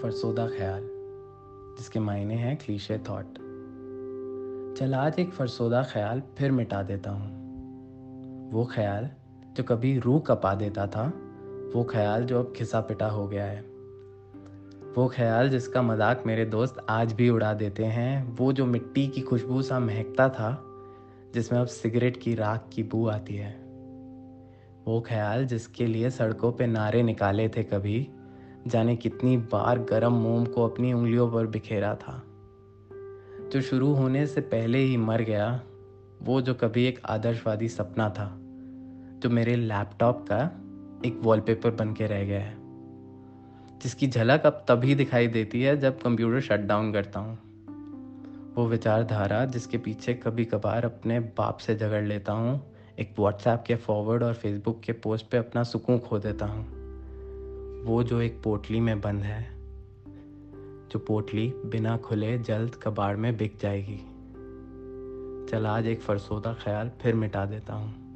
فرسودہ خیال، جس کے معنی ہیں کلیشے تھاٹ۔ چل، آج ایک فرسودہ خیال پھر مٹا دیتا ہوں۔ وہ خیال جو کبھی روح کپا دیتا تھا، وہ خیال جو اب کھسا پٹا ہو گیا ہے۔ وہ خیال جس کا مذاق میرے دوست آج بھی اڑا دیتے ہیں، وہ جو مٹی کی خوشبو سا مہکتا تھا، جس میں اب سگریٹ کی راکھ کی بو آتی ہے۔ وہ خیال جس کے لیے سڑکوں پہ نعرے نکالے تھے کبھی جانے کتنی بار گرم موم کو اپنی انگلیوں پر بکھیرا تھا۔ جو شروع ہونے سے پہلے ہی مر گیا، وہ جو کبھی ایک آدرش وادی سپنا تھا، جو میرے لیپ ٹاپ کا ایک وال پیپر بن کے رہ گیا ہے، جس کی جھلک اب تبھی دکھائی دیتی ہے جب کمپیوٹر شٹ ڈاؤن کرتا ہوں۔ وہ وچار دھارا جس کے پیچھے کبھی کبھار اپنے باپ سے جھگڑ لیتا ہوں، ایک واٹس ایپ کے فارورڈ اور فیس بک کے پوسٹ پہ اپنا سکون کھو دیتا ہوں۔ وہ جو ایک پوٹلی میں بند ہے، جو پوٹلی بنا کھلے جلد کباڑ میں بک جائے گی۔ چل، آج ایک فرسودہ خیال پھر مٹا دیتا ہوں۔